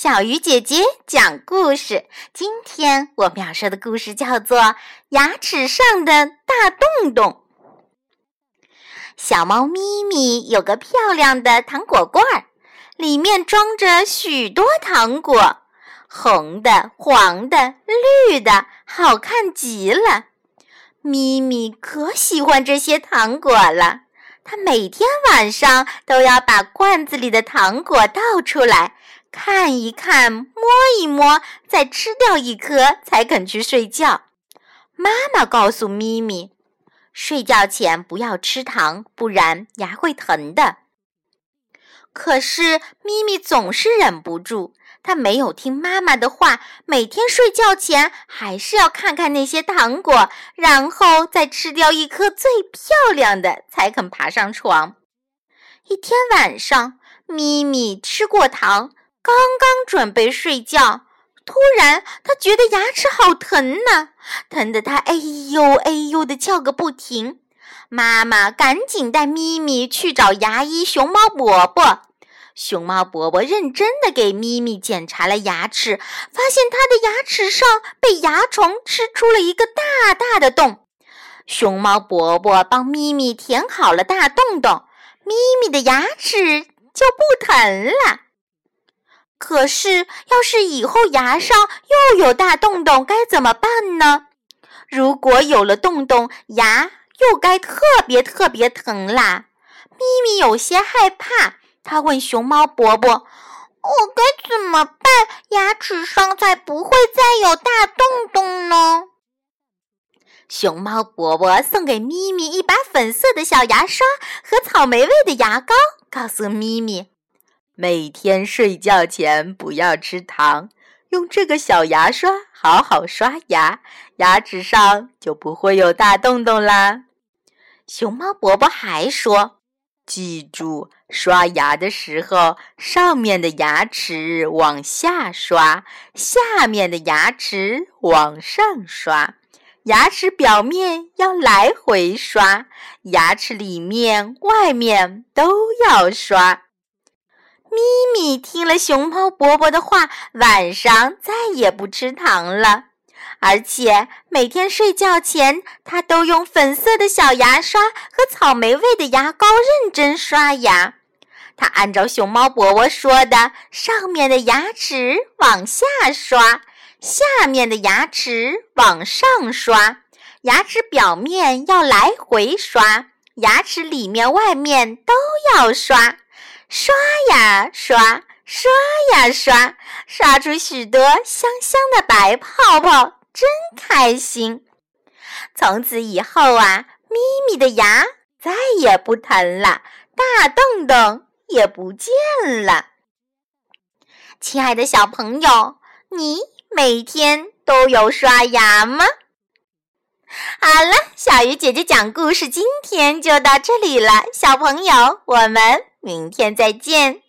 小鱼姐姐讲故事。今天我们要说的故事叫做《牙齿上的大洞洞》。小猫咪咪有个漂亮的糖果罐，里面装着许多糖果，红的、黄的、绿的，好看极了。咪咪可喜欢这些糖果了。他每天晚上都要把罐子里的糖果倒出来，看一看，摸一摸，再吃掉一颗才肯去睡觉。妈妈告诉咪咪，睡觉前不要吃糖，不然牙会疼的。可是咪咪总是忍不住。他没有听妈妈的话，每天睡觉前还是要看看那些糖果，然后再吃掉一颗最漂亮的，才肯爬上床。一天晚上，咪咪吃过糖，刚刚准备睡觉，突然他觉得牙齿好疼呢，疼得他哎呦哎呦的叫个不停。妈妈赶紧带咪咪去找牙医熊猫伯伯。熊猫伯伯认真的给咪咪检查了牙齿，发现它的牙齿上被牙虫吃出了一个大大的洞。熊猫伯伯帮咪咪填好了大洞洞，咪咪的牙齿就不疼了。可是，要是以后牙上又有大洞洞，该怎么办呢？如果有了洞洞，牙又该特别特别疼啦。咪咪有些害怕。他问熊猫伯伯：“我该怎么办，牙齿上才不会再有大洞洞呢？”熊猫伯伯送给咪咪一把粉色的小牙刷和草莓味的牙膏，告诉咪咪：“每天睡觉前不要吃糖，用这个小牙刷好好刷牙，牙齿上就不会有大洞洞啦。”熊猫伯伯还说。记住，刷牙的时候，上面的牙齿往下刷，下面的牙齿往上刷。牙齿表面要来回刷，牙齿里面、外面都要刷。咪咪听了熊猫伯伯的话，晚上再也不吃糖了。而且每天睡觉前，它都用粉色的小牙刷和草莓味的牙膏认真刷牙。它按照熊猫伯伯说的，上面的牙齿往下刷，下面的牙齿往上刷，牙齿表面要来回刷，牙齿里面、外面都要刷，刷呀刷，刷呀刷，刷出许多香香的白泡泡。真开心！从此以后啊，咪咪的牙再也不疼了，大洞洞也不见了。亲爱的小朋友，你每天都有刷牙吗？好了，小鱼姐姐讲故事今天就到这里了，小朋友，我们明天再见。